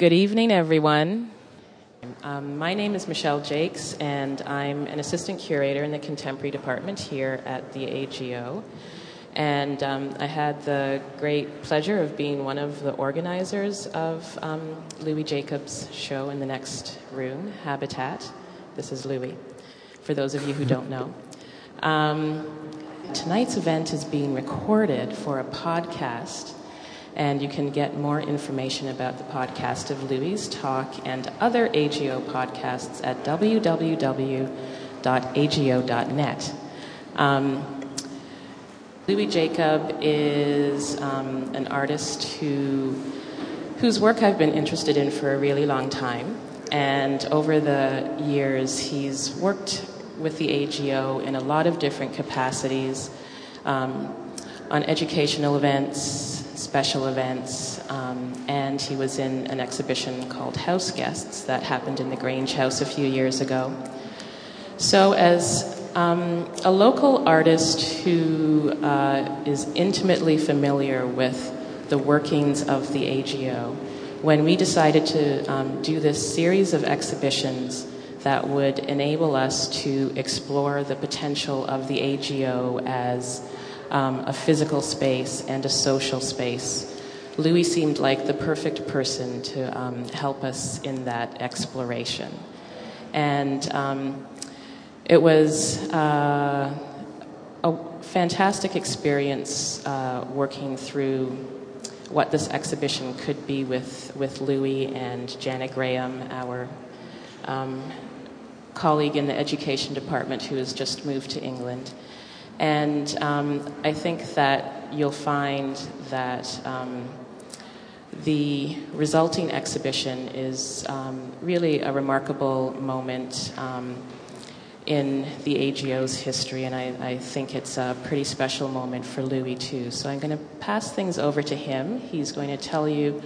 Good evening, everyone. Um, my name is Michelle Jacques, and I'm an assistant curator in the contemporary department here at the AGO. And um, I had the great pleasure of being one of the organizers of um, Louis Jacob's show in the next room, Habitat. This is Louis, for those of you who don't know. Um, tonight's event is being recorded for a podcast, and you can get more information about the podcast of Louis' talk and other AGO podcasts at www.ago.net. Um, Louis Jacob is um, an artist who, whose work I've been interested in for a really long time. And over the years, he's worked with the AGO in a lot of different capacities um, on educational events, special events, um, and he was in an exhibition called House Guests that happened in the Grange House a few years ago. So, as um, a local artist who uh, is intimately familiar with the workings of the AGO, when we decided to um, do this series of exhibitions that would enable us to explore the potential of the AGO as um, a physical space and a social space, Louis seemed like the perfect person to um, help us in that exploration. And um, it was uh, a fantastic experience uh, working through what this exhibition could be with, with Louis and Janet Graham, our um, colleague in the education department who has just moved to England. And um, I think that you'll find that um, the resulting exhibition is um, really a remarkable moment um, in the AGO's history, and I, I, think it's a pretty special moment for Louis too. So I'm going to pass things over to him. He's going to tell you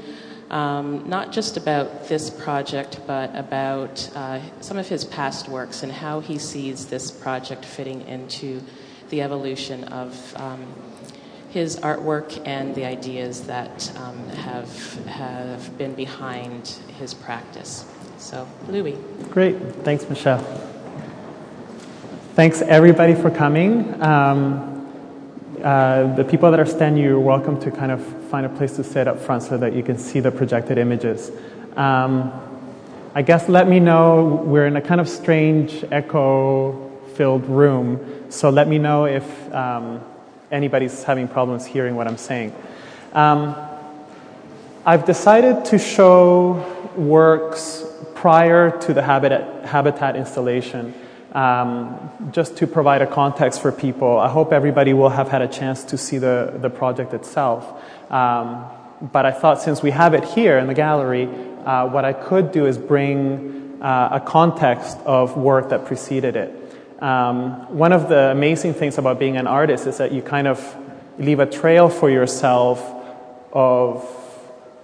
um, not just about this project, but about uh, some of his past works and how he sees this project fitting into the evolution of um, his artwork and the ideas that um, have have been behind his practice. So, Louis. Great. Thanks, Michelle. Thanks everybody for coming. Um, uh, the people that are standing, you're welcome to kind of find a place to sit up front so that you can see the projected images. Um, I guess let me know, we're in a kind of strange echo filled room, so let me know if um, anybody's having problems hearing what I'm saying. Um, I've decided to show works prior to the habitat, habitat installation. Um, just to provide a context for people, I hope everybody will have had a chance to see the, the project itself. Um, but I thought since we have it here in the gallery, uh, what I could do is bring uh, a context of work that preceded it. Um, one of the amazing things about being an artist is that you kind of leave a trail for yourself of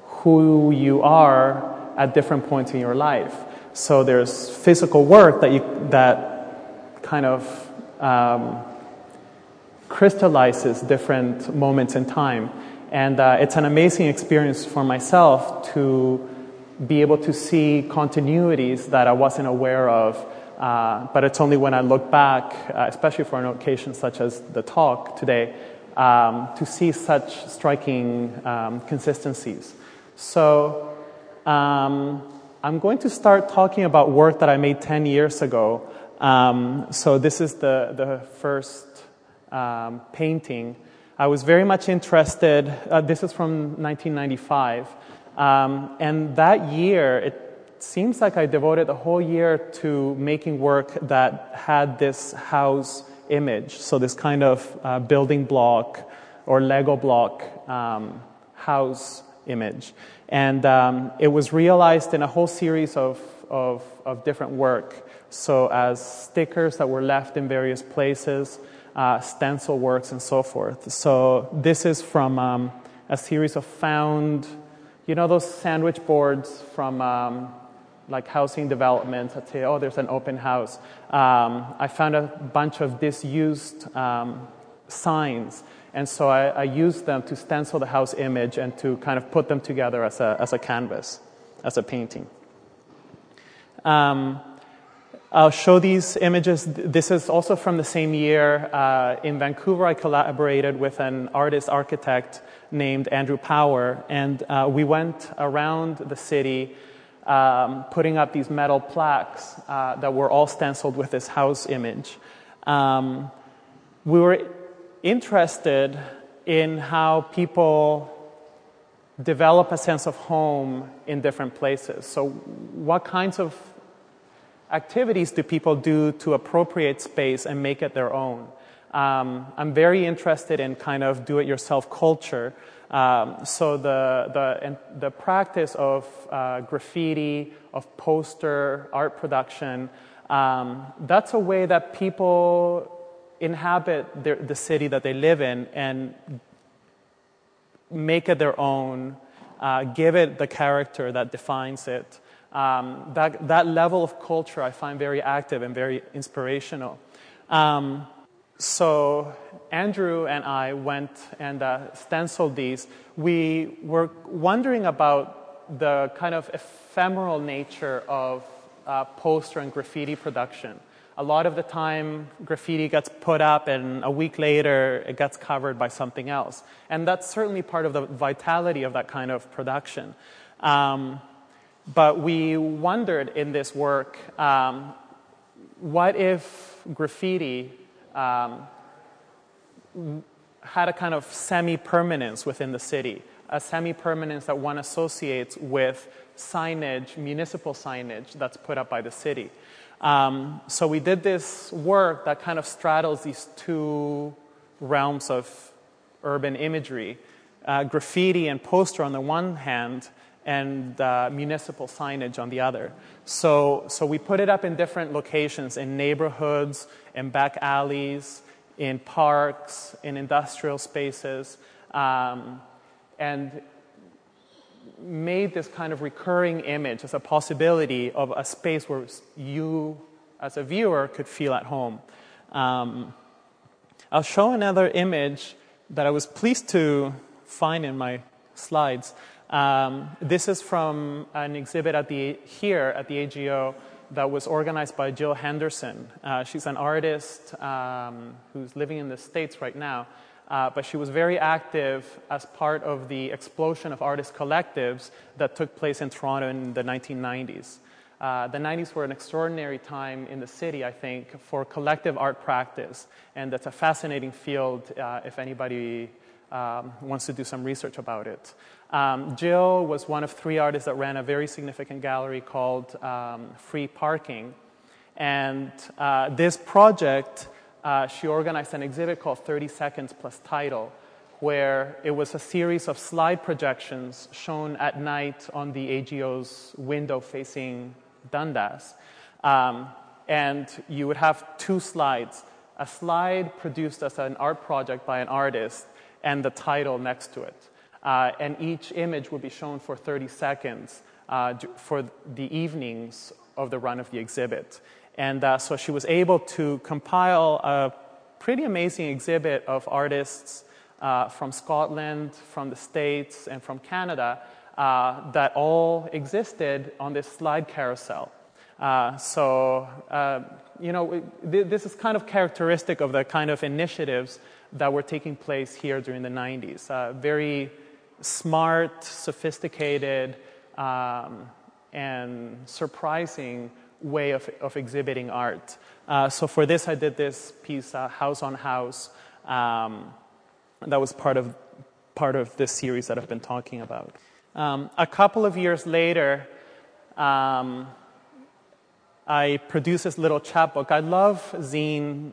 who you are at different points in your life. So there's physical work that you, that kind of um, crystallizes different moments in time. And uh, it's an amazing experience for myself to be able to see continuities that I wasn't aware of. Uh, but it's only when I look back, uh, especially for an occasion such as the talk today, um, to see such striking um, consistencies. So um, I'm going to start talking about work that I made 10 years ago um, so this is the, the first um, painting. I was very much interested, uh, this is from 1995, um, and that year it seems like I devoted a whole year to making work that had this house image, so this kind of uh, building block or Lego block um, house image. And um, it was realized in a whole series of, of, of different work. So, as stickers that were left in various places, uh, stencil works, and so forth. So, this is from um, a series of found, you know, those sandwich boards from um, like housing developments that say, oh, there's an open house. Um, I found a bunch of disused um, signs. And so I, I, used them to stencil the house image and to kind of put them together as a, as a canvas. as a painting. Um, I'll show these images. This is also from the same year. Uh, in Vancouver, I collaborated with an artist architect named Andrew Power, and uh, we went around the city um, putting up these metal plaques uh, that were all stenciled with this house image. Um, we were interested in how people develop a sense of home in different places. So, what kinds of activities do people do to appropriate space and make it their own? Um, I'm very interested in kind of do it yourself culture. Um, so, the, the, the practice of uh, graffiti, of poster, art production, um, that's a way that people inhabit their, the city that they live in and make it their own, uh, give it the character that defines it. Um, that, that level of culture I find very active and very inspirational. Um, so Andrew and I went and uh, stenciled these. We were wondering about the kind of ephemeral nature of uh, poster and graffiti production. A lot of the time, graffiti gets put up, and a week later, it gets covered by something else. And that's certainly part of the vitality of that kind of production. Um, but we wondered in this work um, what if graffiti um, had a kind of semi permanence within the city, a semi permanence that one associates with signage, municipal signage that's put up by the city. Um, so we did this work that kind of straddles these two realms of urban imagery uh, graffiti and poster on the one hand, and uh, municipal signage on the other. So, so we put it up in different locations in neighborhoods, in back alleys, in parks, in industrial spaces, um, and made this kind of recurring image as a possibility of a space where you, as a viewer, could feel at home. Um, I'll show another image that I was pleased to find in my slides. Um, this is from an exhibit at the, here at the AGO that was organized by Jill Henderson. Uh, she's an artist um, who's living in the States right now. Uh, but she was very active as part of the explosion of artist collectives that took place in Toronto in the 1990s. Uh, the 90s were an extraordinary time in the city, I think, for collective art practice, and that's a fascinating field uh, if anybody um, wants to do some research about it. Um, Jill was one of three artists that ran a very significant gallery called um, Free Parking. And uh, this project uh, she organized an exhibit called 30 Seconds Plus Title, where it was a series of slide projections shown at night on the AGO's window facing Dundas. Um, and you would have two slides a slide produced as an art project by an artist, and the title next to it. Uh, and each image would be shown for 30 seconds uh, for the evenings of the run of the exhibit. And uh, so she was able to compile a pretty amazing exhibit of artists uh, from Scotland, from the States, and from Canada uh, that all existed on this slide carousel. Uh, so, uh, you know, this is kind of characteristic of the kind of initiatives that were taking place here during the 90s. Uh, very smart, sophisticated, um, and surprising way of, of exhibiting art. Uh, so for this, I did this piece, uh, House on House. Um, that was part of, part of this series that I've been talking about. Um, a couple of years later, um, I produced this little chapbook. I love zine,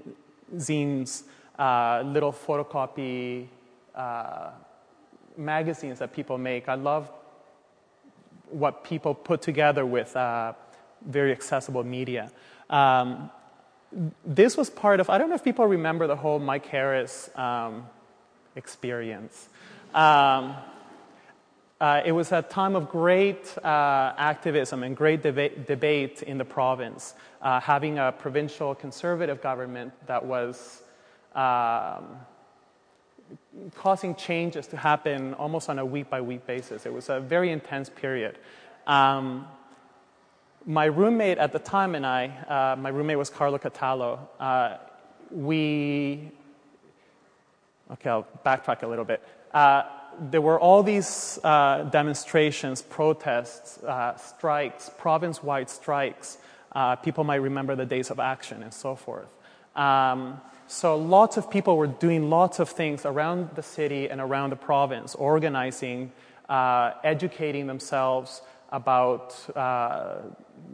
zines, uh, little photocopy uh, magazines that people make. I love what people put together with uh, very accessible media. Um, this was part of, I don't know if people remember the whole Mike Harris um, experience. Um, uh, it was a time of great uh, activism and great deba- debate in the province, uh, having a provincial conservative government that was um, causing changes to happen almost on a week by week basis. It was a very intense period. Um, my roommate at the time and I, uh, my roommate was Carlo Catallo. Uh, we, okay, I'll backtrack a little bit. Uh, there were all these uh, demonstrations, protests, uh, strikes, province wide strikes. Uh, people might remember the days of action and so forth. Um, so lots of people were doing lots of things around the city and around the province, organizing, uh, educating themselves about uh,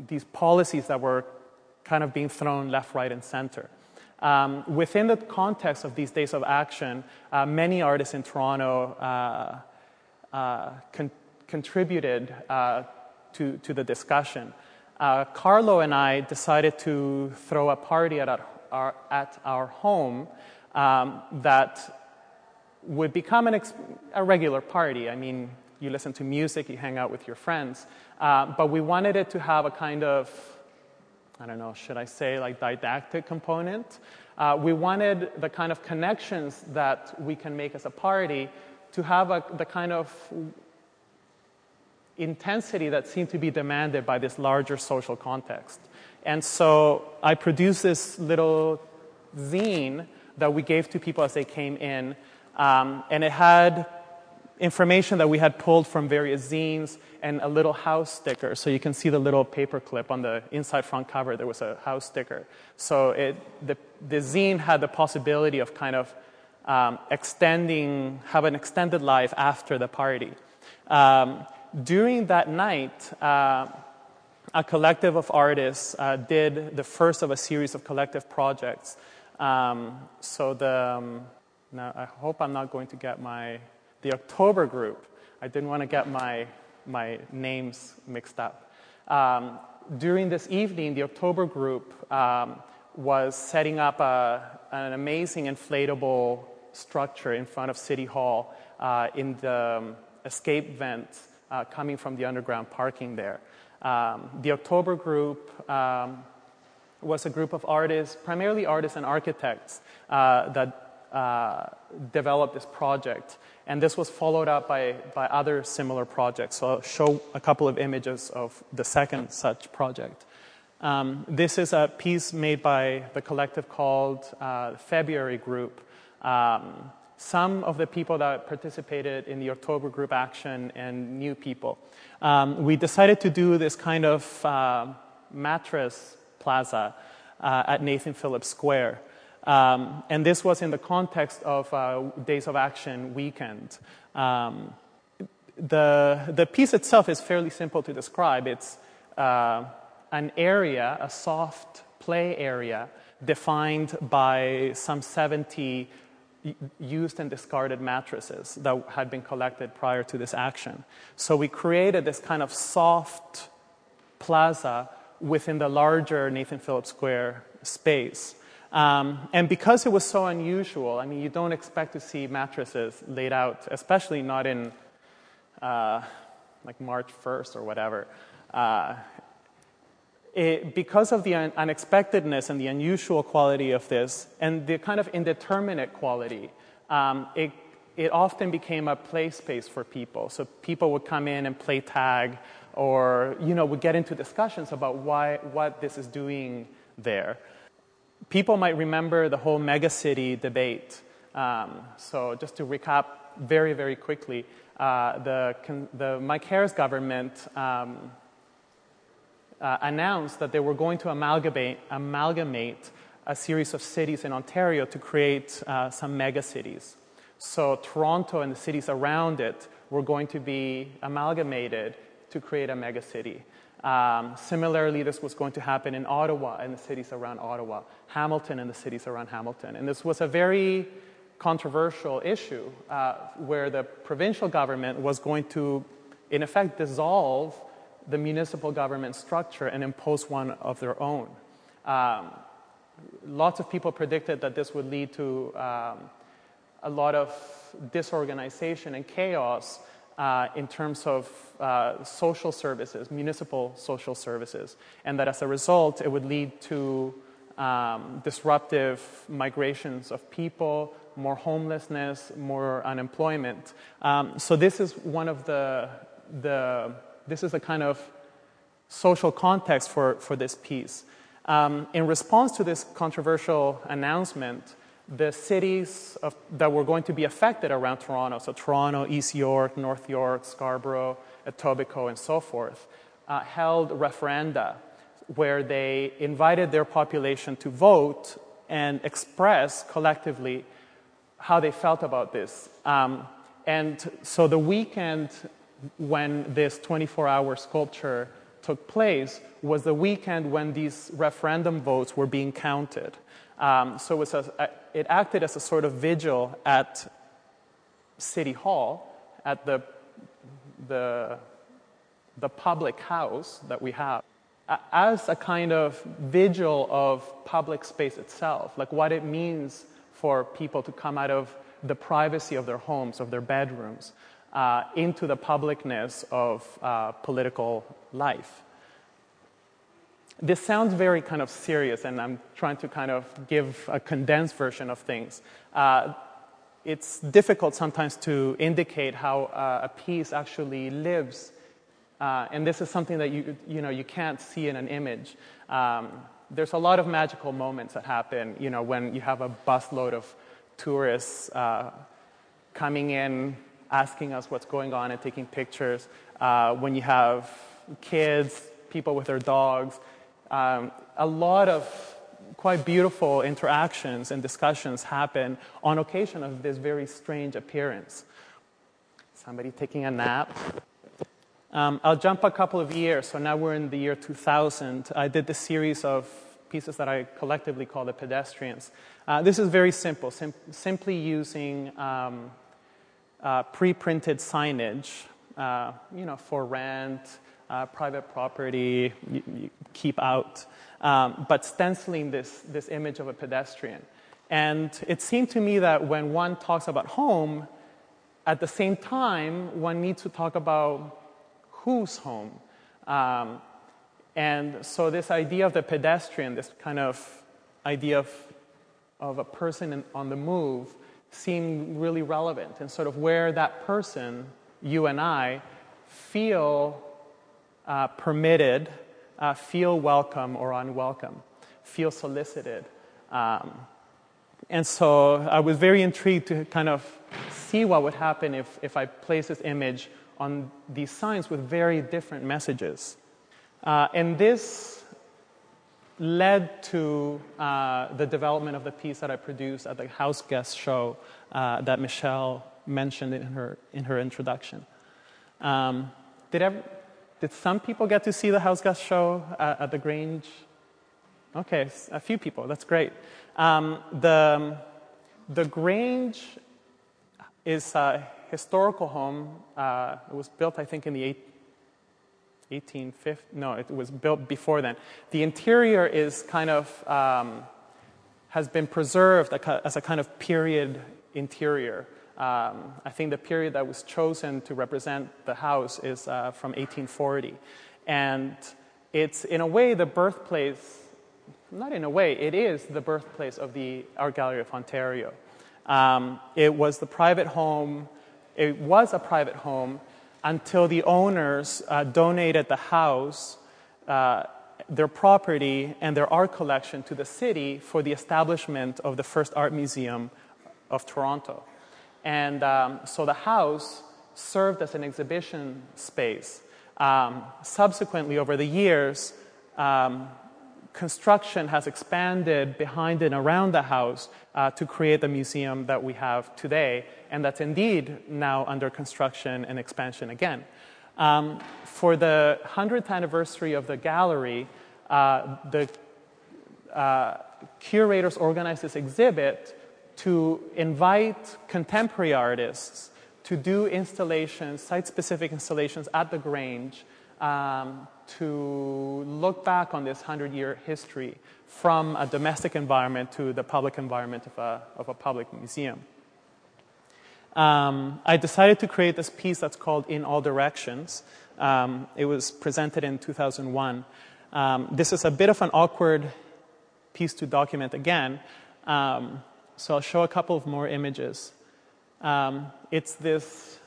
these policies that were kind of being thrown left, right, and center. Um, within the context of these days of action, uh, many artists in Toronto uh, uh, con- contributed uh, to, to the discussion. Carlo and I decided to throw a party at our, at our home um, that would become ex- a regular party. I mean, you listen to music, you hang out with your friends. Uh, but we wanted it to have a kind of I don't know, should I say, like didactic component. Uh, we wanted the kind of connections that we can make as a party to have a, the kind of intensity that seemed to be demanded by this larger social context. And so I produced this little zine that we gave to people as they came in, um, and it had information that we had pulled from various zines and a little house sticker. So you can see the little paper clip on the inside front cover. There was a house sticker. So it, the, the zine had the possibility of kind of um, extending, have an extended life after the party. Um, during that night, uh, a collective of artists uh, did the first of a series of collective projects. Um, so the, um, now I hope I'm not going to get my the October group. I didn't want to get my, my names mixed up. Um, during this evening, the October group um, was setting up a, an amazing inflatable structure in front of City Hall uh, in the um, escape vent uh, coming from the underground parking there. Um, the October group um, was a group of artists, primarily artists and architects, uh, that uh, developed this project. And this was followed up by, by other similar projects. So I'll show a couple of images of the second such project. Um, this is a piece made by the collective called uh, February Group. Um, some of the people that participated in the October group action and new people. Um, we decided to do this kind of uh, mattress plaza uh, at Nathan Phillips Square. Um, and this was in the context of uh, Days of Action weekend. Um, the, the piece itself is fairly simple to describe. It's uh, an area, a soft play area, defined by some 70 used and discarded mattresses that had been collected prior to this action. So we created this kind of soft plaza within the larger Nathan Phillips Square space. Um, and because it was so unusual, I mean, you don't expect to see mattresses laid out, especially not in uh, like March 1st or whatever. Uh, it, because of the un- unexpectedness and the unusual quality of this, and the kind of indeterminate quality, um, it, it often became a play space for people. So people would come in and play tag, or you know, would get into discussions about why what this is doing there people might remember the whole megacity debate. Um, so, just to recap very, very quickly, uh, the, the Mike Harris government um, uh, announced that they were going to amalgamate, amalgamate a series of cities in Ontario to create uh, some megacities. So, Toronto and the cities around it were going to be amalgamated to create a megacity. Um, similarly, this was going to happen in Ottawa and the cities around Ottawa, Hamilton and the cities around Hamilton. And this was a very controversial issue uh, where the provincial government was going to, in effect, dissolve the municipal government structure and impose one of their own. Um, lots of people predicted that this would lead to um, a lot of disorganization and chaos uh, in terms of uh, social services, municipal social services, and that as a result, it would lead to um, disruptive migrations of people, more homelessness, more unemployment. Um, so, this is one of the, the this is the kind of social context for, for this piece. Um, in response to this controversial announcement, the cities of, that were going to be affected around Toronto, so Toronto, East York, North York, Scarborough, Etobicoke, and so forth, uh, held referenda where they invited their population to vote and express collectively how they felt about this. Um, and so the weekend when this 24 hour sculpture took place was the weekend when these referendum votes were being counted. Um, so it, a, it, acted as a sort of vigil at City Hall, at the, the, the public house that we have, as a kind of vigil of public space itself, like what it means for people to come out of the privacy of their homes, of their bedrooms, uh, into the publicness of uh, political life. This sounds very kind of serious, and I'm trying to kind of give a condensed version of things. Uh, it's difficult sometimes to indicate how uh, a piece actually lives, uh, and this is something that you, you, know, you can't see in an image. Um, there's a lot of magical moments that happen, you know, when you have a busload of tourists uh, coming in, asking us what's going on and taking pictures, uh, when you have kids, people with their dogs, um, a lot of quite beautiful interactions and discussions happen on occasion of this very strange appearance. Somebody taking a nap. Um, I'll jump a couple of years. So now we're in the year 2000. I did this series of pieces that I collectively call the pedestrians. Uh, this is very simple, sim- simply using um, uh, pre-printed signage, uh, you know, for rent, uh, private property, you, you keep out, um, but stenciling this, this image of a pedestrian. And it seemed to me that when one talks about home, at the same time, one needs to talk about whose home. Um, and so, this idea of the pedestrian, this kind of idea of, of a person in, on the move, seemed really relevant and sort of where that person, you and I, feel uh, permitted, uh, feel welcome or unwelcome, feel solicited. Um, and so I was very intrigued to kind of see what would happen if, if I place this image on these signs with very different messages. Uh, and this led to uh, the development of the piece that I produced at the House Guest show uh, that Michelle mentioned in her, in her introduction. Um, did, ever, did some people get to see the House Guest show at, at the Grange? Okay, a few people. That's great. Um, the, the Grange is a historical home. Uh, it was built, I think, in the 1850. No, it was built before then. The interior is kind of um, has been preserved as a kind of period interior. Um, I think the period that was chosen to represent the house is uh, from 1840. And it's, in a way, the birthplace, not in a way, it is the birthplace of the Art Gallery of Ontario. Um, it was the private home, it was a private home until the owners uh, donated the house, uh, their property, and their art collection to the city for the establishment of the first art museum of Toronto. And um, so the house served as an exhibition space. Um, subsequently, over the years, um, construction has expanded behind and around the house uh, to create the museum that we have today, and that's indeed now under construction and expansion again. Um, for the 100th anniversary of the gallery, uh, the uh, curators organized this exhibit to invite contemporary artists to do installations, site specific installations at the Grange um, to look back on this 100 year history from a domestic environment to the public environment of a, of a public museum. Um, I decided to create this piece that's called In All Directions. Um, it was presented in 2001. Um, this is a bit of an awkward piece to document again. Um, so I'll show a couple of more images. Um, it's this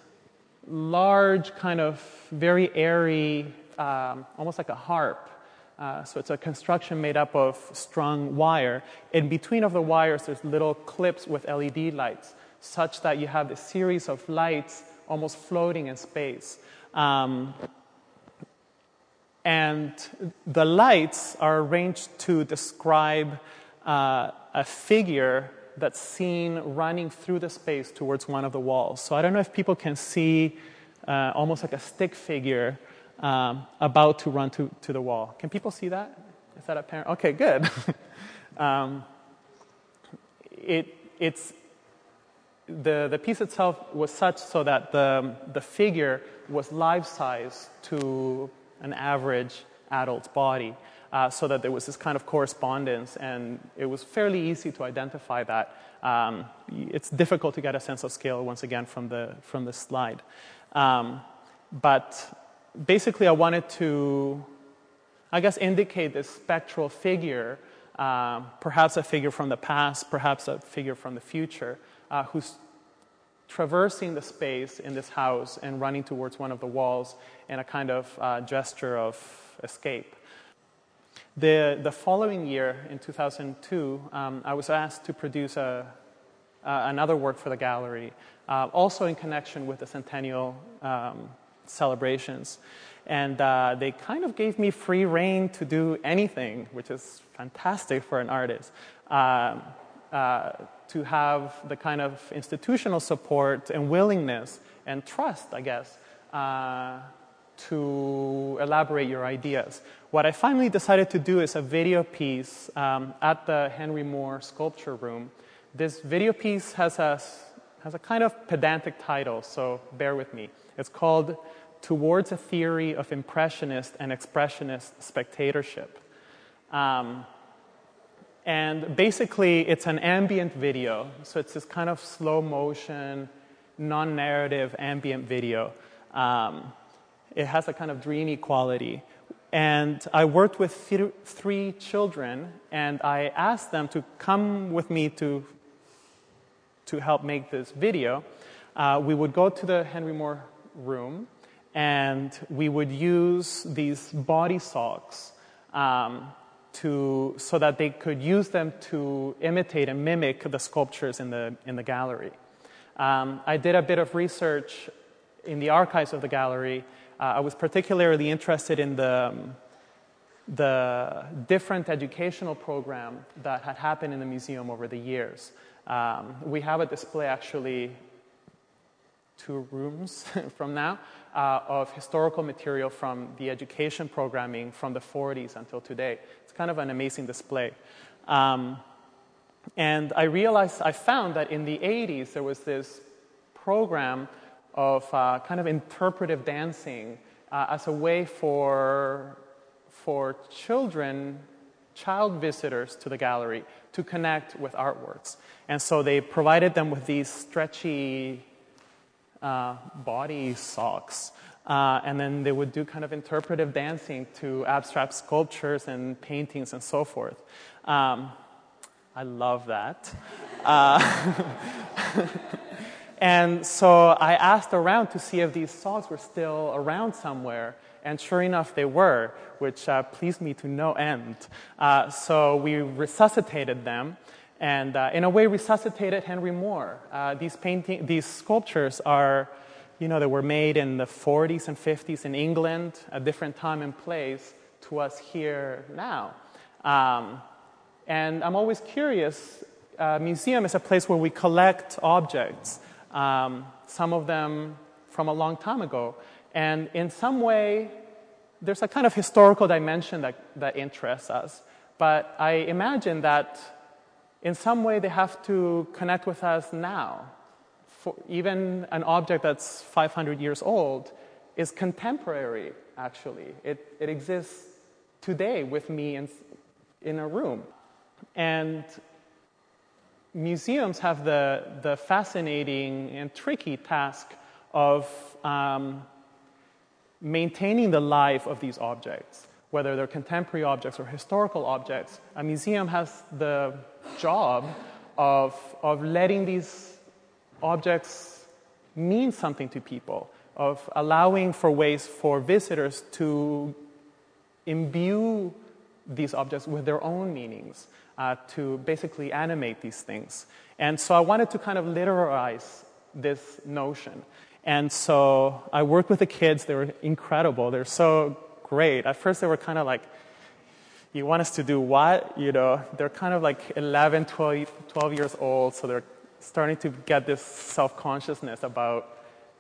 large, kind of very airy, um, almost like a harp. Uh, so it's a construction made up of strung wire. In between of the wires, there's little clips with LED lights, such that you have a series of lights almost floating in space. Um, and the lights are arranged to describe uh, a figure that's seen running through the space towards one of the walls. So I don't know if people can see uh, almost like a stick figure um, about to run to, to the wall. Can people see that? Is that apparent? Okay, good. um, it, it's, the, the piece itself was such so that the, the figure was life size to an average adult's body uh, so that there was this kind of correspondence, and it was fairly easy to identify that. Um, it's difficult to get a sense of scale once again from the from the slide, um, but basically, I wanted to, I guess, indicate this spectral figure, um, perhaps a figure from the past, perhaps a figure from the future, uh, who's traversing the space in this house and running towards one of the walls in a kind of uh, gesture of escape. The, the following year, in 2002, um, I was asked to produce a, uh, another work for the gallery, uh, also in connection with the centennial um, celebrations. And uh, they kind of gave me free reign to do anything, which is fantastic for an artist. Um, uh, to have the kind of institutional support and willingness and trust, I guess, uh, to elaborate your ideas. What I finally decided to do is a video piece um, at the Henry Moore Sculpture Room. This video piece has a, has a kind of pedantic title, so bear with me. It's called Towards a Theory of Impressionist and Expressionist Spectatorship. Um, and basically, it's an ambient video, so it's this kind of slow motion, non narrative ambient video. Um, it has a kind of dreamy quality. And I worked with th- three children, and I asked them to come with me to, to help make this video. Uh, we would go to the Henry Moore room, and we would use these body socks um, to, so that they could use them to imitate and mimic the sculptures in the, in the gallery. Um, I did a bit of research in the archives of the gallery uh, I was particularly interested in the, um, the different educational program that had happened in the museum over the years. Um, we have a display actually two rooms from now uh, of historical material from the education programming from the 40s until today. It's kind of an amazing display. Um, and I realized, I found that in the 80s there was this program of uh, kind of interpretive dancing uh, as a way for, for children, child visitors to the gallery, to connect with artworks. And so they provided them with these stretchy uh, body socks. Uh, and then they would do kind of interpretive dancing to abstract sculptures and paintings and so forth. Um, I love that. Uh, And so I asked around to see if these socks were still around somewhere. And sure enough, they were, which uh, pleased me to no end. Uh, so we resuscitated them and, uh, in a way, resuscitated Henry Moore. Uh, these, painting, these sculptures are, you know, they were made in the 40s and 50s in England, a different time and place to us here now. Um, and I'm always curious. A museum is a place where we collect objects um, some of them from a long time ago. And in some way, there's a kind of historical dimension that, that interests us. But I imagine that in some way they have to connect with us now. For even an object that's 500 years old is contemporary, actually. It, it exists today with me in, in a room. And museums have the, the fascinating and tricky task of um, maintaining the life of these objects, whether they're contemporary objects or historical objects. A museum has the job of, of letting these objects mean something to people, of allowing for ways for visitors to imbue these objects with their own meanings, uh, to basically animate these things. And so I wanted to kind of literarize this notion. And so I worked with the kids. They were incredible. They're so great. At first, they were kind of like, you want us to do what? You know, they're kind of like 11, 12, 12 years old, so they're starting to get this self consciousness about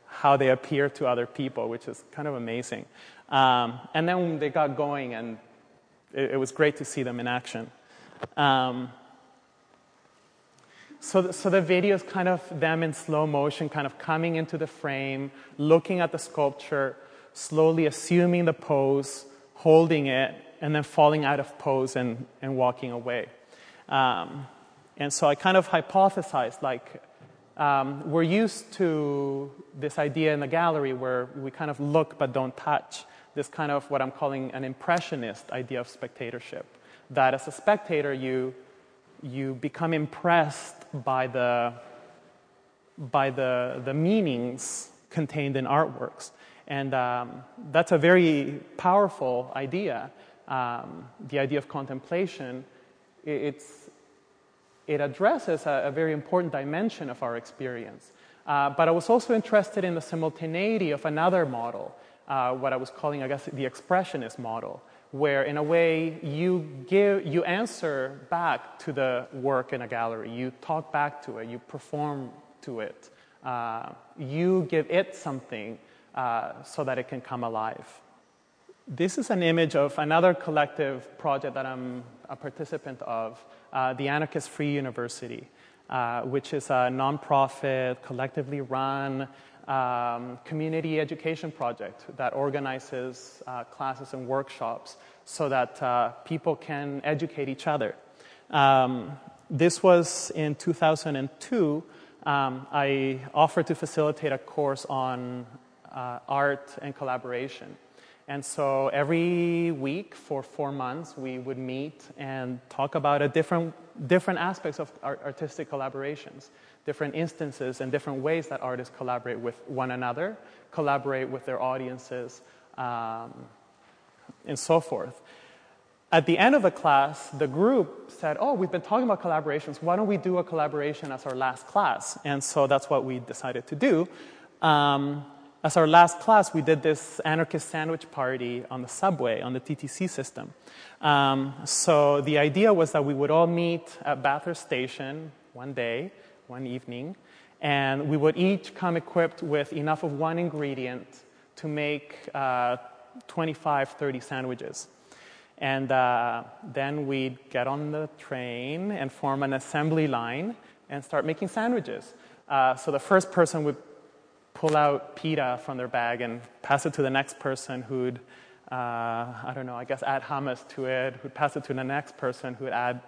how they appear to other people, which is kind of amazing. Um, and then they got going, and it, it, was great to see them in action. Um, so, the, so the video is kind of them in slow motion, kind of coming into the frame, looking at the sculpture, slowly assuming the pose, holding it, and then falling out of pose and, and walking away. Um, and so I kind of hypothesized like, um, we're used to this idea in the gallery where we kind of look but don't touch, this kind of what I'm calling an impressionist idea of spectatorship. That as a spectator, you, you become impressed by the, by the, the meanings contained in artworks. And um, that's a very powerful idea. Um, the idea of contemplation, it's, it addresses a, a, very important dimension of our experience. Uh, but I was also interested in the simultaneity of another model, uh, what I was calling, I guess, the expressionist model, where in a way you give, you answer back to the work in a gallery, you talk back to it, you perform to it, uh, you give it something uh, so that it can come alive. This is an image of another collective project that I'm a participant of, uh, the Anarchist Free University, uh, which is a nonprofit, collectively run um, community education project that organizes uh, classes and workshops so that uh, people can educate each other. Um, this was in 2002. Um, I offered to facilitate a course on uh, art and collaboration. And so every week for four months, we would meet and talk about a different, different aspects of artistic collaborations, different instances and different ways that artists collaborate with one another, collaborate with their audiences, um, and so forth. At the end of the class, the group said, Oh, we've been talking about collaborations. Why don't we do a collaboration as our last class? And so that's what we decided to do. Um, as our last class, we did this anarchist sandwich party on the subway, on the TTC system. Um, so the idea was that we would all meet at Bathurst Station one day, one evening, and we would each come equipped with enough of one ingredient to make uh, 25, 30 sandwiches. And uh, then we'd get on the train and form an assembly line and start making sandwiches. Uh, so the first person would pull out pita from their bag and pass it to the next person who'd, uh, I don't know, I guess add hummus to it, who'd pass it to the next person who'd add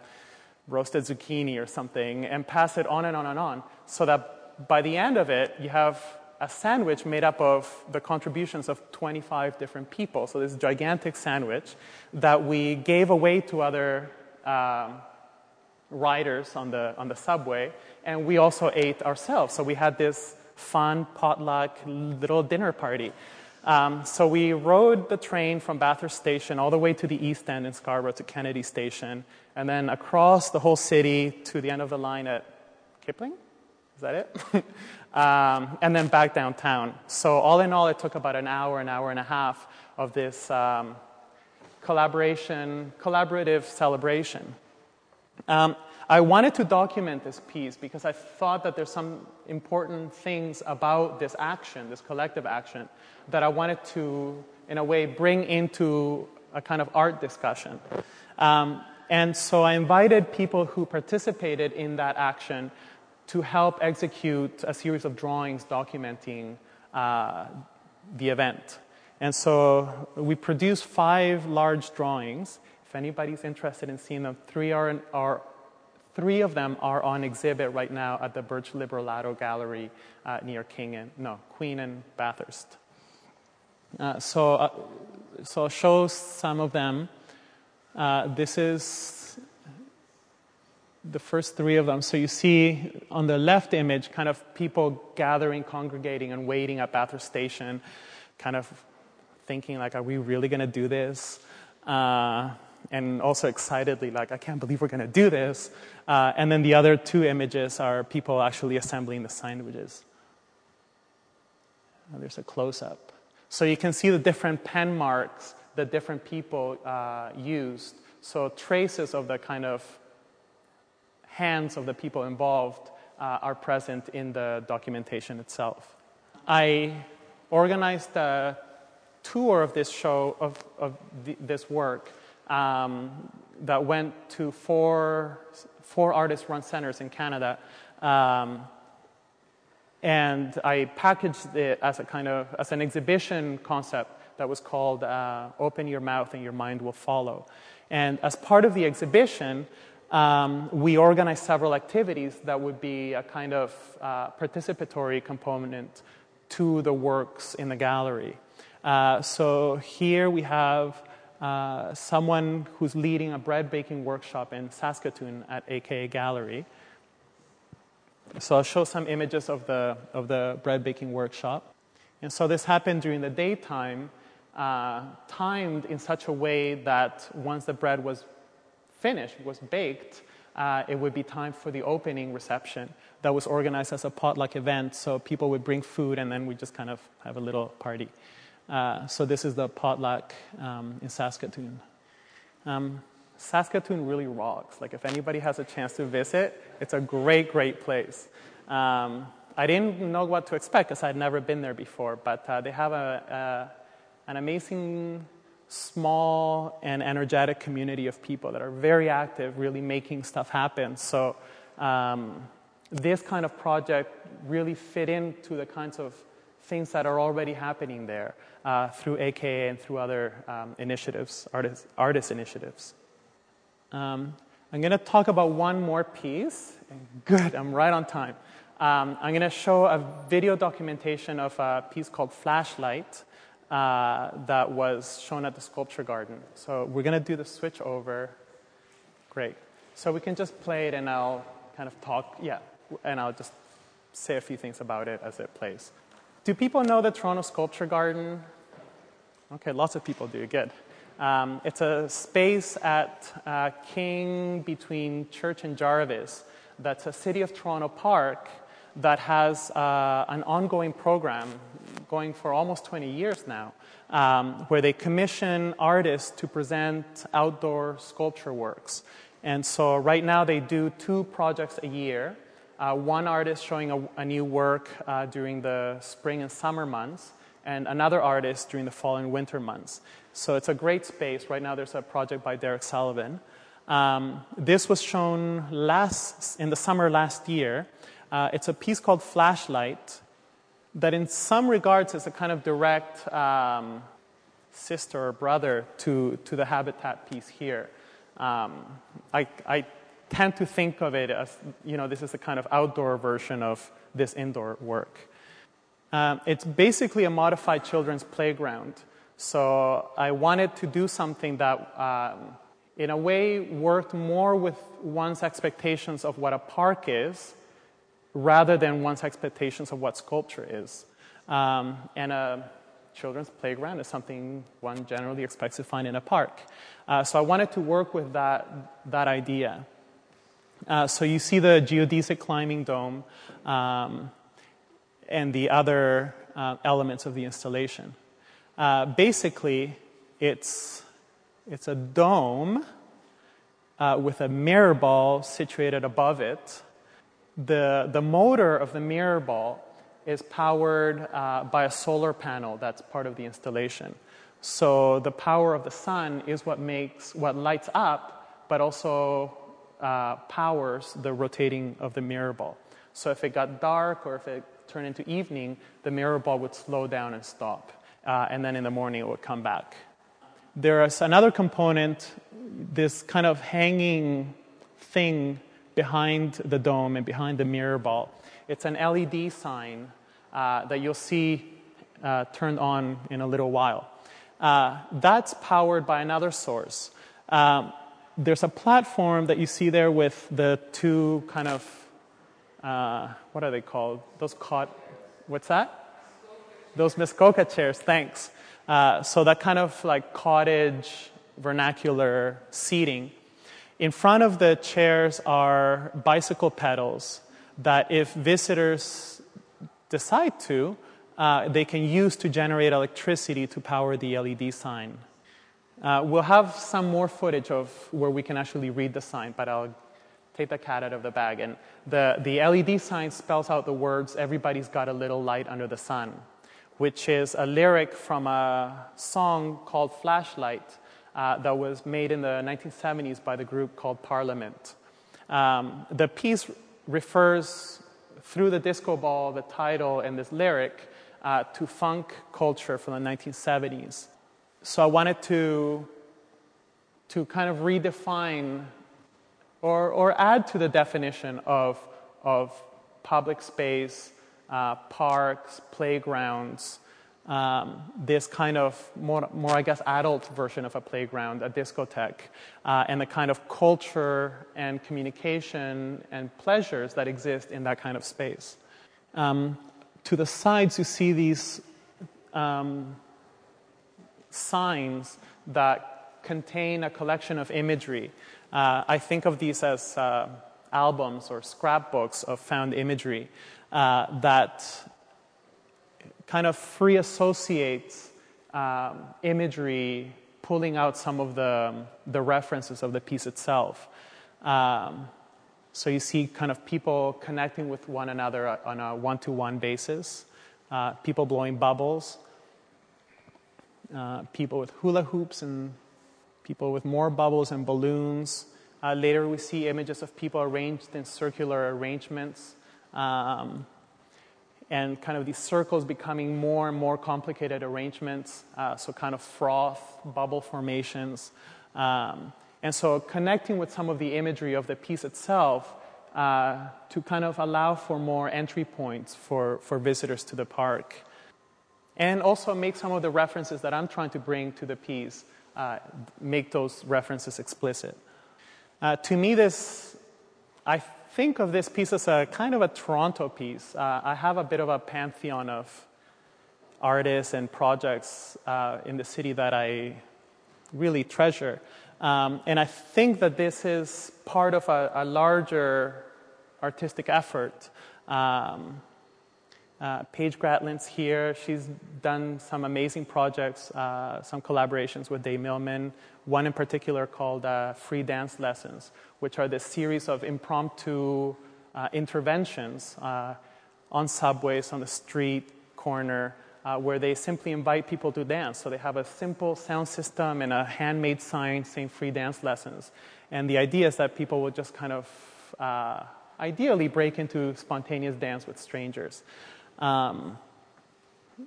roasted zucchini or something, and pass it on and on and on, so that by the end of it, you have a sandwich made up of the contributions of 25 different people. So this gigantic sandwich that we gave away to other um, riders on the, on the subway, and we also ate ourselves. So we had this fun potluck little dinner party. Um, so we rode the train from Bathurst Station all the way to the East End in Scarborough to Kennedy Station, and then across the whole city to the end of the line at Kipling. Is that it? um, and then back downtown. So all in all, it took about an hour, an hour and a half of this um, collaboration, collaborative celebration. Um, I wanted to document this piece because I thought that there's some important things about this action, this collective action, that I wanted to, in a way, bring into a kind of art discussion. Um, and so I invited people who participated in that action to help execute a series of drawings documenting uh, the event. And so we produced five large drawings. If anybody's interested in seeing them, three are, in, are Three of them are on exhibit right now at the Birch Libralato Gallery uh, near King and, no, Queen and Bathurst. Uh, so, uh, so I'll show some of them. Uh, this is the first three of them. So you see on the left image, kind of people gathering, congregating, and waiting at Bathurst Station, kind of thinking like, "Are we really going to do this?" Uh, and also excitedly, like, "I can't believe we're going to do this." Uh, and then the other two images are people actually assembling the sandwiches. And there's a close-up, so you can see the different pen marks that different people uh, used. So traces of the kind of hands of the people involved uh, are present in the documentation itself. I organized a tour of this show, of, of the, this work, um, that went to four, four artist run centers in Canada. Um, and I packaged it as a kind of as an exhibition concept that was called uh, "Open Your Mouth and Your Mind Will Follow." And as part of the exhibition, um, we organized several activities that would be a kind of uh, participatory component to the works in the gallery. Uh, so here we have uh, someone who's leading a bread baking workshop in Saskatoon at AKA Gallery. So I'll show some images of the, of the bread baking workshop. And so this happened during the daytime, uh, timed in such a way that once the bread was finished, was baked, uh, it would be time for the opening reception that was organized as a potluck event. So people would bring food and then we just kind of have a little party. Uh, so this is the potluck um, in Saskatoon. Um, Saskatoon really rocks. Like if anybody has a chance to visit, it's a great, great place. Um, I didn't know what to expect because I'd never been there before, but uh, they have a, a, an amazing small and energetic community of people that are very active, really making stuff happen. So, um, this kind of project really fit into the kinds of things that are already happening there uh, through AKA and through other um, initiatives, artist, artist initiatives. Um, I'm going to talk about one more piece. Good, I'm right on time. Um, I'm going to show a video documentation of a piece called Flashlight uh, that was shown at the Sculpture Garden. So we're going to do the switch over. Great. So we can just play it and I'll kind of talk, yeah, and I'll just say a few things about it as it plays. Do people know the Toronto Sculpture Garden? Okay, lots of people do. Good. Um, it's a space at uh, King between Church and Jarvis that's a City of Toronto park that has uh, an ongoing program going for almost 20 years now, um, where they commission artists to present outdoor sculpture works. And so right now they do two projects a year. Uh, one artist showing a, a new work uh, during the spring and summer months, and another artist during the fall and winter months. So it's a great space. Right now there's a project by Derek Sullivan. Um, this was shown last in the summer last year. Uh, it's a piece called Flashlight, that in some regards is a kind of direct um, sister or brother to, to the habitat piece here. Um, I, I tend to think of it as, you know, this is a kind of outdoor version of this indoor work. Um, it's basically a modified children's playground. So I wanted to do something that, um, in a way, worked more with one's expectations of what a park is rather than one's expectations of what sculpture is. Um, and a children's playground is something one generally expects to find in a park. Uh, so I wanted to work with that, that idea. Uh, so you see the geodesic climbing dome um, and the other uh, elements of the installation. Uh, basically, it's, it's a dome uh, with a mirror ball situated above it the, the motor of the mirror ball is powered uh, by a solar panel that's part of the installation. So the power of the sun is what makes what lights up, but also uh, powers the rotating of the mirror ball. So if it got dark or if it turned into evening, the mirror ball would slow down and stop, uh, and then in the morning it would come back. There is another component, this kind of hanging thing behind the dome and behind the mirror ball. It's an LED sign uh, that you'll see uh, turned on in a little while. Uh, that's powered by another source. Um, there's a platform that you see there with the two kind of, uh, what are they called? Those cot, what's that? Those Muskoka chairs, thanks. Uh, so that kind of like cottage vernacular seating. In front of the chairs are bicycle pedals that, if visitors decide to, uh, they can use to generate electricity to power the LED sign. Uh, we'll have some more footage of where we can actually read the sign, but I'll take the cat out of the bag. And the, the LED sign spells out the words, Everybody's got a little light under the sun, which is a lyric from a song called Flashlight uh, that was made in the 1970s by the group called Parliament. Um, the piece refers through the disco ball, the title, and this lyric uh, to funk culture from the 1970s. So I wanted to, to kind of redefine or, or add to the definition of, of public space, uh, parks, playgrounds, um, this kind of more, more, I guess, adult version of a playground, a discotheque, uh, and the kind of culture and communication and pleasures that exist in that kind of space. Um, to the sides, you see these um, signs that contain a collection of imagery. Uh, I think of these as uh, albums or scrapbooks of found imagery uh, that kind of free associates um, imagery, pulling out some of the, the references of the piece itself. Um, so you see kind of people connecting with one another on a one to one basis, uh, people blowing bubbles, uh, people with hula hoops and people with more bubbles and balloons. Uh, later, we see images of people arranged in circular arrangements, um, and kind of these circles becoming more and more complicated arrangements, uh, so kind of froth, bubble formations. Um, and so, connecting with some of the imagery of the piece itself uh, to kind of allow for more entry points for, for visitors to the park and also make some of the references that I'm trying to bring to the piece, uh, make those references explicit. Uh, to me, this, I think of this piece as a kind of a Toronto piece. Uh, I have a bit of a pantheon of artists and projects uh, in the city that I really treasure. Um, and I think that this is part of a, a larger artistic effort. Um, uh, Paige Gratland's here. She's done some amazing projects, uh, some collaborations with Dave Millman, one in particular called uh, Free Dance Lessons, which are this series of impromptu uh, interventions uh, on subways, on the street corner, where they simply invite people to dance. So they have a simple sound system and a handmade sign saying free dance lessons. And the idea is that people will just kind of ideally break into spontaneous dance with strangers. Um,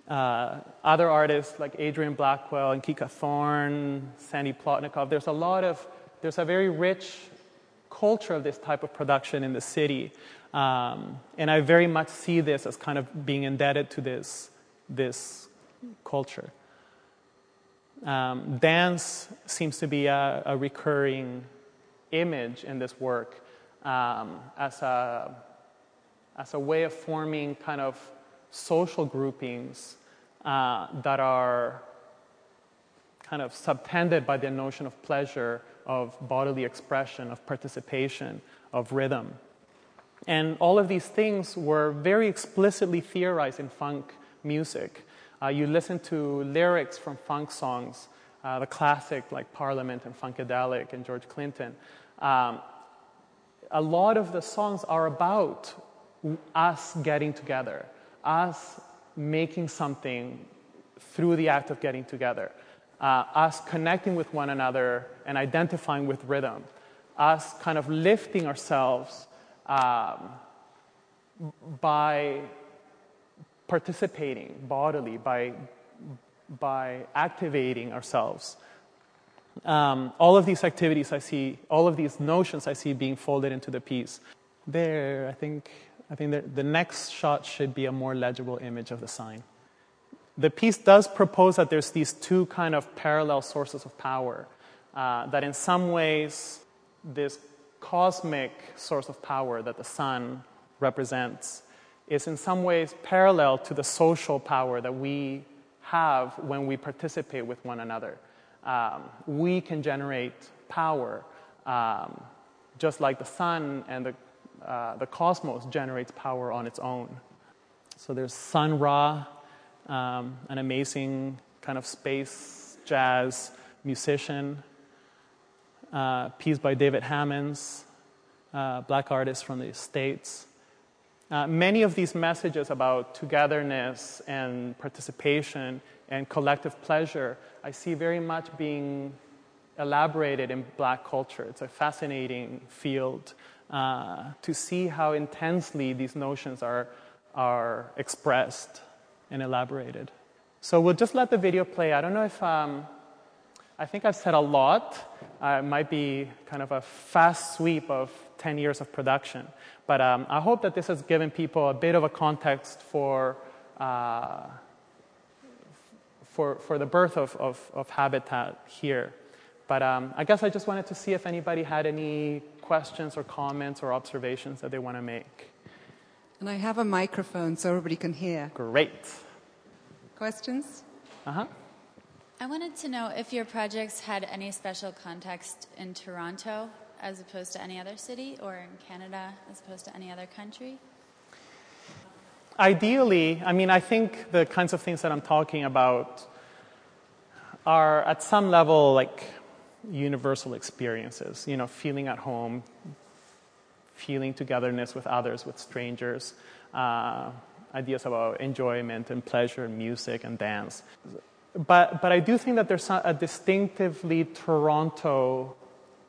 uh, other artists like Adrian Blackwell and Kika Thorne, Sandy Plotnikoff, there's a lot of, there's a very rich culture of this type of production in the city. Um, and I very much see this as kind of being indebted to this, this culture. Um, dance seems to be a, a, recurring image in this work um, as, a, as a way of forming kind of social groupings uh, that are kind of subtended by the notion of pleasure, of bodily expression, of participation, of rhythm. And all of these things were very explicitly theorized in funk music. Uh, you listen to lyrics from funk songs, uh, the classic like Parliament and Funkadelic and George Clinton. Um, a lot of the songs are about us getting together, us making something through the act of getting together, uh, us connecting with one another and identifying with rhythm, us kind of lifting ourselves um, by participating bodily, by, by activating ourselves. Um, all of these activities I see, all of these notions I see being folded into the piece. There, I think I think the, the next shot should be a more legible image of the sign. The piece does propose that there's these two kind of parallel sources of power. Uh, that in some ways, this cosmic source of power that the sun represents is in some ways parallel to the social power that we have when we participate with one another. Um, we can generate power um, just like the sun and the, uh, the cosmos generates power on its own. So there's Sun Ra, um, an amazing kind of space jazz musician. Uh, piece by David Hammons, uh, black artist from the States. Uh, many of these messages about togetherness and participation and collective pleasure, I see very much being elaborated in black culture. It's a fascinating field uh, to see how intensely these notions are, are expressed and elaborated. So we'll just let the video play. I don't know if um, I think I've said a lot. Uh, it might be kind of a fast sweep of 10 years of production. But um, I hope that this has given people a bit of a context for, uh, for, for the birth of, of, of Habitat here. But um, I guess I just wanted to see if anybody had any questions or comments or observations that they want to make. And I have a microphone so everybody can hear. Great. Questions? Uh huh. I wanted to know if your projects had any special context in Toronto as opposed to any other city or in Canada as opposed to any other country. Ideally, I mean, I think the kinds of things that I'm talking about are at some level like universal experiences, you know, feeling at home, feeling togetherness with others, with strangers, uh, ideas about enjoyment and pleasure, and music and dance. But, but I do think that there's a distinctively Toronto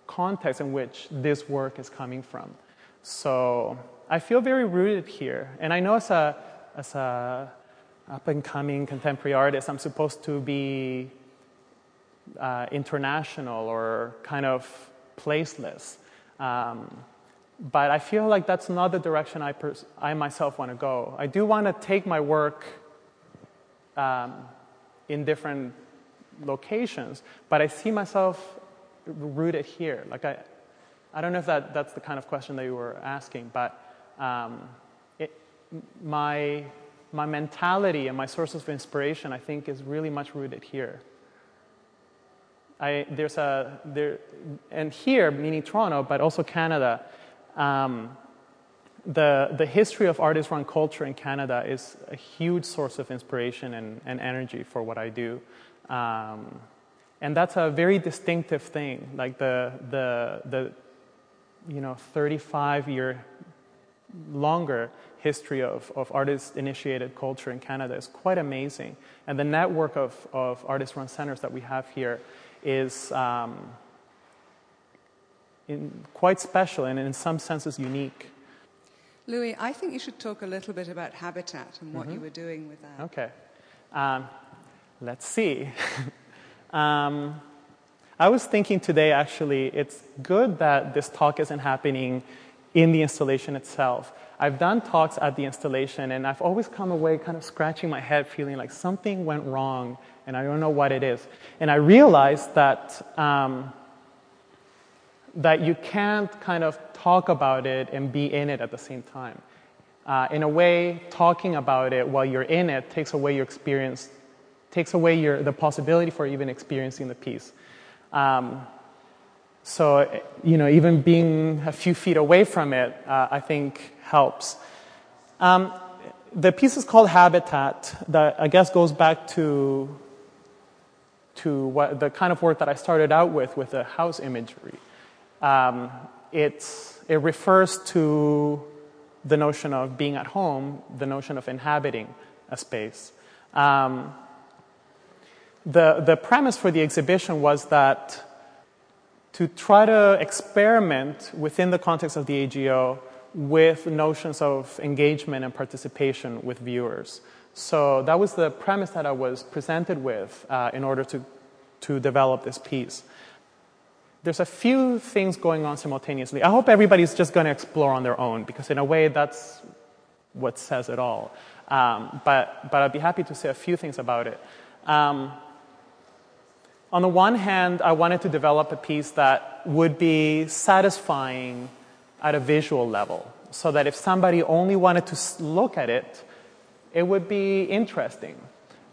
context in which this work is coming from. So I feel very rooted here. And I know as a, as a up and coming contemporary artist, I'm supposed to be uh, international or kind of placeless. Um, but I feel like that's not the direction I, pers- I myself want to go. I do want to take my work um, in different locations, but I see myself rooted here. Like I, I don't know if that, that's the kind of question that you were asking, but um, it, my, my mentality and my sources of inspiration, I think, is really much rooted here. I, there's a, there, and here, meaning Toronto, but also Canada, um, the, the history of artist run culture in Canada is a huge source of inspiration and, and energy for what I do. Um, and that's a very distinctive thing. Like the, the, the you know, 35 year longer history of, of artist initiated culture in Canada is quite amazing. And the network of, of artist run centers that we have here is um, in, quite special and in some senses unique. Louis, I think you should talk a little bit about Habitat and what mm-hmm. you were doing with that. Okay. Um, let's see. um, I was thinking today, actually, it's good that this talk isn't happening in the installation itself. I've done talks at the installation, and I've always come away kind of scratching my head, feeling like something went wrong, and I don't know what it is. And I realized that um, that you can't kind of talk about it and be in it at the same time. Uh, in a way, talking about it while you're in it takes away your experience, takes away your, the possibility for even experiencing the piece. Um, so, you know, even being a few feet away from it, uh, I think helps. Um, the piece is called Habitat, that I guess goes back to, to what, the kind of work that I started out with, with the house imagery. Um, it's, it refers to the notion of being at home, the notion of inhabiting a space. Um, the, the premise for the exhibition was that to try to experiment within the context of the AGO with notions of engagement and participation with viewers. So that was the premise that I was presented with uh, in order to, to develop this piece there's a few things going on simultaneously. I hope everybody's just going to explore on their own because, in a way, that's what says it all. Um, but, but I'd be happy to say a few things about it. Um, on the one hand, I wanted to develop a piece that would be satisfying at a visual level, so that if somebody only wanted to look at it, it would be interesting.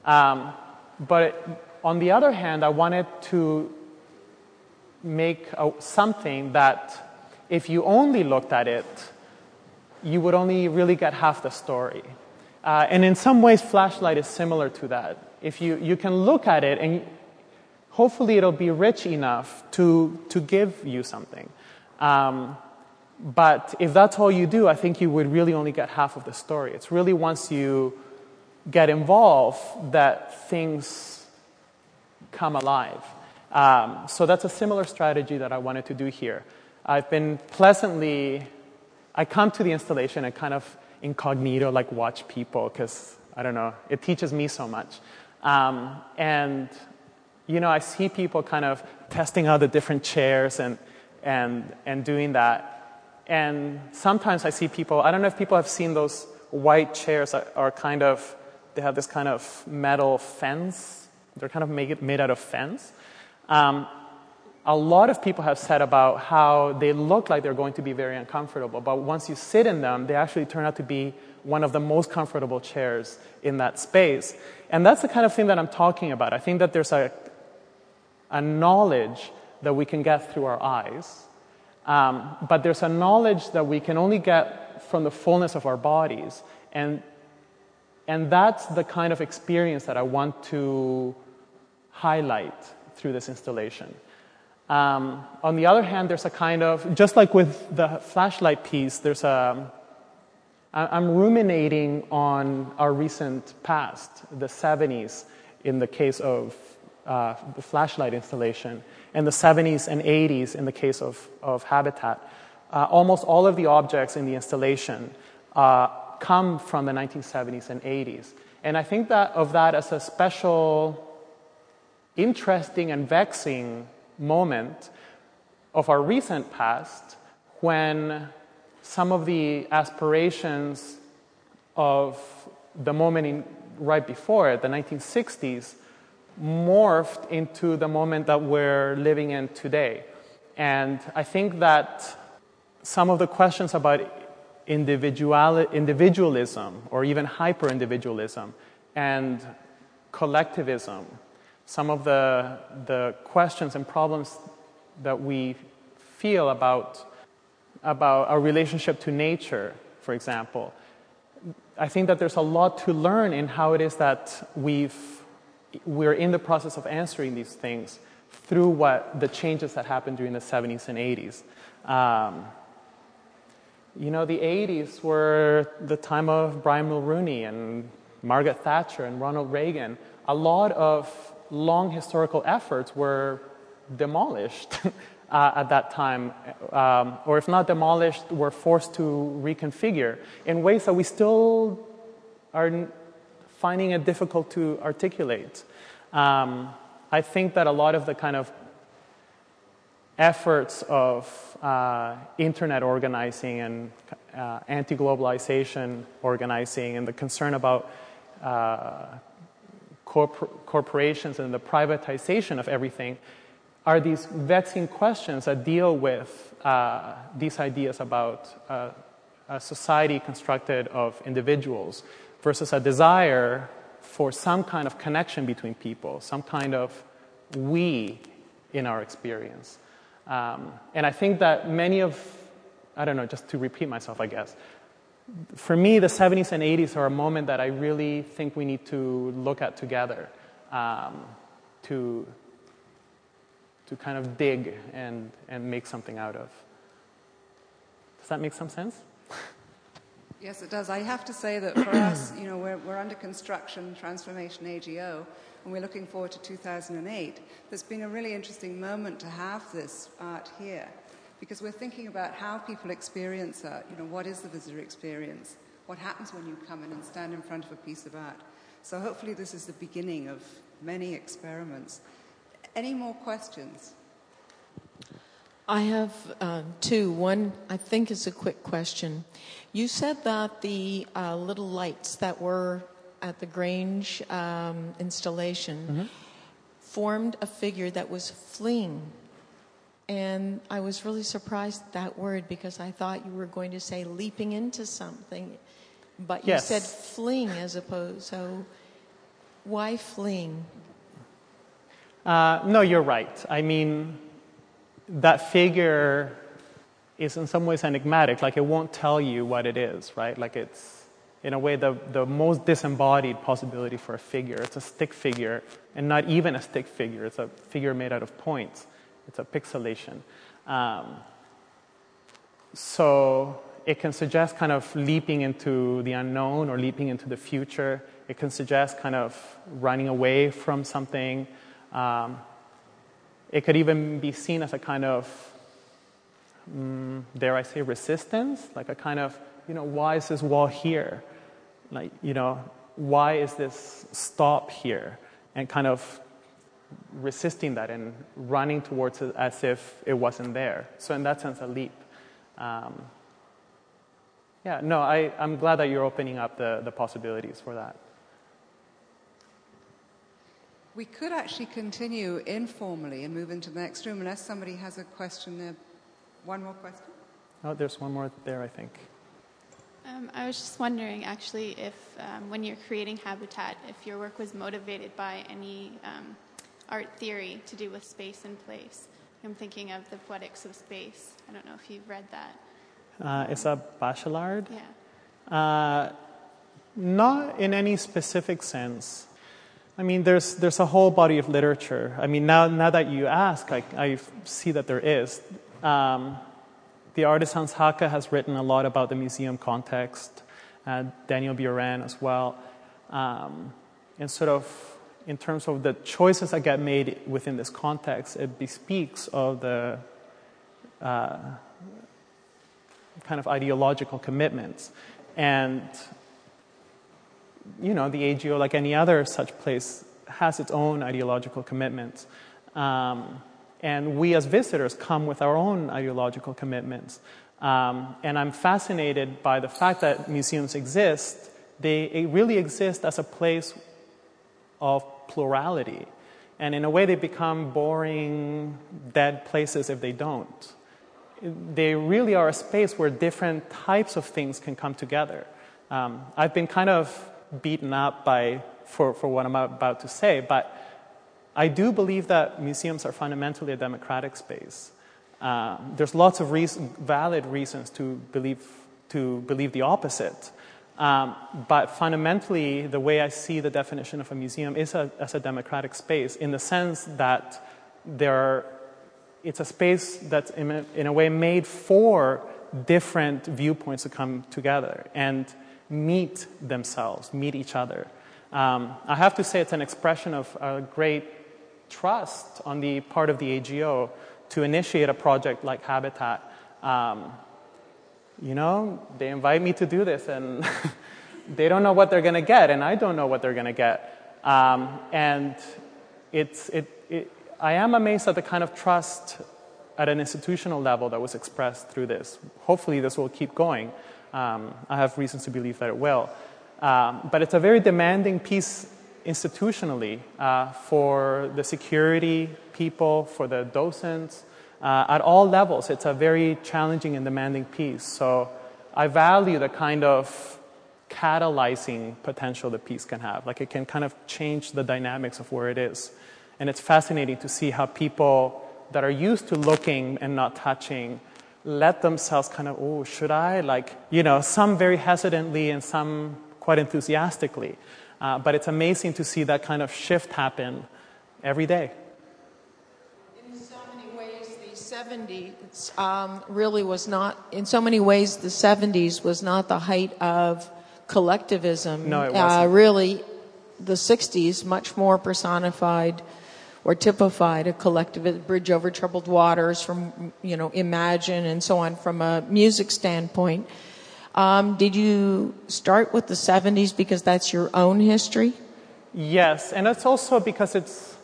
Um, but on the other hand, I wanted to make a, something that if you only looked at it, you would only really get half the story. Uh, and in some ways, Flashlight is similar to that. If you, you can look at it and hopefully it'll be rich enough to, to give you something. Um, but if that's all you do, I think you would really only get half of the story. It's really once you get involved that things come alive. Um, so that's a similar strategy that I wanted to do here. I've been pleasantly, I come to the installation and kind of incognito, like watch people, because I don't know, it teaches me so much. Um, and, you know, I see people kind of testing out the different chairs and, and, and doing that. And sometimes I see people, I don't know if people have seen those white chairs that are kind of, they have this kind of metal fence. They're kind of made, made out of fence. Um, a lot of people have said about how they look like they're going to be very uncomfortable, but once you sit in them, they actually turn out to be one of the most comfortable chairs in that space. And that's the kind of thing that I'm talking about. I think that there's a, a knowledge that we can get through our eyes, um, but there's a knowledge that we can only get from the fullness of our bodies. And, and that's the kind of experience that I want to highlight through this installation. Um, on the other hand, there's a kind of, just like with the flashlight piece, there's a, I'm ruminating on our recent past, the 70s, in the case of uh, the flashlight installation, in the 70s and 80s in the case of, of Habitat. Uh, almost all of the objects in the installation uh, come from the 1970s and 80s. And I think that of that as a special, interesting, and vexing moment of our recent past when some of the aspirations of the moment in, right before it, the 1960s, morphed into the moment that we're living in today. And I think that some of the questions about individual, individualism or even hyper individualism and collectivism some of the, the questions and problems that we feel about, about our relationship to nature, for example. I think that there's a lot to learn in how it is that we've, we're in the process of answering these things through what the changes that happened during the 70s and 80s. Um, you know, the 80s were the time of Brian Mulroney and Margaret Thatcher and Ronald Reagan. A lot of long historical efforts were demolished uh, at that time, um, or if not demolished, were forced to reconfigure in ways that we still are finding it difficult to articulate. Um, I think that a lot of the kind of efforts of uh, internet organizing and uh, anti globalization organizing and the concern about uh, corpor- corporations and the privatization of everything are these vexing questions that deal with uh, these ideas about uh, a society constructed of individuals versus a desire for some kind of connection between people, some kind of we in our experience. Um, and I think that many of, I don't know, just to repeat myself, I guess, for me, the 70s and 80s are a moment that I really think we need to look at together um, to, to kind of dig and, and make something out of. Does that make some sense? Yes, it does. I have to say that for us, you know, we're, we're under construction, transformation AGO, and we're looking forward to 2008. There's been a really interesting moment to have this art here because we're thinking about how people experience art. You know, what is the visitor experience? What happens when you come in and stand in front of a piece of art? So hopefully this is the beginning of many experiments. Any more questions? I have uh, two. One, I think, is a quick question. You said that the uh, little lights that were at the Grange um, installation, mm-hmm. formed a figure that was fleeing. And I was really surprised at that word because I thought you were going to say leaping into something, but you Yes. said fleeing as opposed. So, why fleeing? Uh, no, you're right. I mean, that figure is in some ways enigmatic. Like, it won't tell you what it is, right? Like, it's, in a way, the, the most disembodied possibility for a figure. It's a stick figure, and not even a stick figure. It's a figure made out of points, it's a pixelation. Um, so, it can suggest kind of leaping into the unknown or leaping into the future. It can suggest kind of running away from something. Um, it could even be seen as a kind of, mm, dare I say, resistance, like a kind of, you know, why is this wall here? Like, you know, why is this stop here? And kind of resisting that and running towards it as if it wasn't there. So, in that sense, a leap. Um, yeah, no, I, I'm glad that you're opening up the, the possibilities for that. We could actually continue informally and move into the next room unless somebody has a question there. One more question? Oh, there's one more there, I think. Um, I was just wondering, actually, if um, when you're creating habitat, if your work was motivated by any um, art theory to do with space and place. I'm thinking of the Poetics of Space. I don't know if you've read that. Uh, it's a Bachelard. Yeah. Uh, not in any specific sense. I mean, there's, there's a whole body of literature. I mean, now, now that you ask, I, I see that there is. Um, the artist Hans Haacke has written a lot about the museum context, uh, Daniel Buren as well. Um, and sort of, in terms of the choices that get made within this context, it bespeaks of the uh, kind of ideological commitments. And you know, the AGO, like any other such place, has its own ideological commitments. Um, and we as visitors come with our own ideological commitments. Um, and I'm fascinated by the fact that museums exist. They really exist as a place of plurality. And in a way, they become boring, dead places if they don't. They really are a space where different types of things can come together. Um, I've been kind of beaten up by, for, for what I'm about to say, but I do believe that museums are fundamentally a democratic space. Uh, there's lots of reason, valid reasons to believe, to believe the opposite. Um, but fundamentally, the way I see the definition of a museum is a, as a democratic space in the sense that there are, it's a space that's in a, in a way made for different viewpoints to come together and meet themselves, meet each other. Um, I have to say, it's an expression of a great trust on the part of the AGO to initiate a project like Habitat. Um, you know, they invite me to do this, and they don't know what they're going to get, and I don't know what they're going to get. Um, and it's, it, it, I am amazed at the kind of trust at an institutional level that was expressed through this. Hopefully, this will keep going. Um, I have reasons to believe that it will. Um, but it's a very demanding piece institutionally uh, for the security people, for the docents, uh, at all levels. It's a very challenging and demanding piece. So I value the kind of catalyzing potential the piece can have. Like it can kind of change the dynamics of where it is. And it's fascinating to see how people that are used to looking and not touching let themselves kind of, oh, should I? Like, you know, some very hesitantly and some quite enthusiastically. Uh, but it's amazing to see that kind of shift happen every day. In so many ways, the 70s um, really was not, in so many ways, the 70s was not the height of collectivism. No, it Uh, wasn't. really, the 60s, much more personified or typified a collective bridge over troubled waters from, you know, Imagine and so on from a music standpoint. Um, did you start with the 70s because that's your own history? Yes, and it's also because it's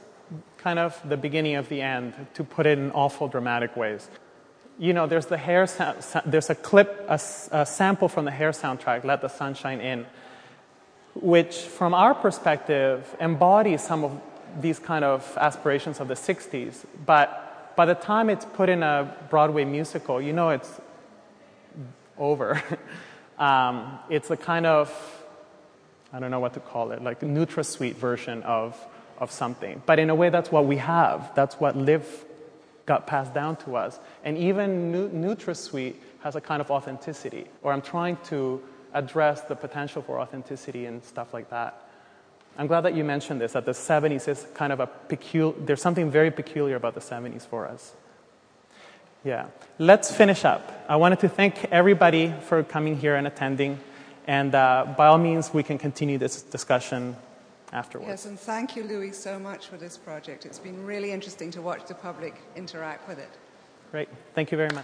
kind of the beginning of the end, to put it in awful dramatic ways. You know, there's the hair, sa- sa- there's a clip, a, sample from the hair soundtrack, Let the Sunshine In, which, from our perspective, embodies some of these kind of aspirations of the 60s, but by the time it's put in a Broadway musical, you know it's over. um, it's a kind of, I don't know what to call it, like NutraSweet version of, of something. But in a way, that's what we have. That's what Live got passed down to us. And even NutraSweet has a kind of authenticity, or I'm trying to address the potential for authenticity and stuff like that. I'm glad that you mentioned this, that the 70s is kind of a peculiar, there's something very peculiar about the 70s for us. Yeah. Let's finish up. I wanted to thank everybody for coming here and attending. And uh, by all means, we can continue this discussion afterwards. Yes, and thank you, Louis, so much for this project. It's been really interesting to watch the public interact with it. Great. Thank you very much.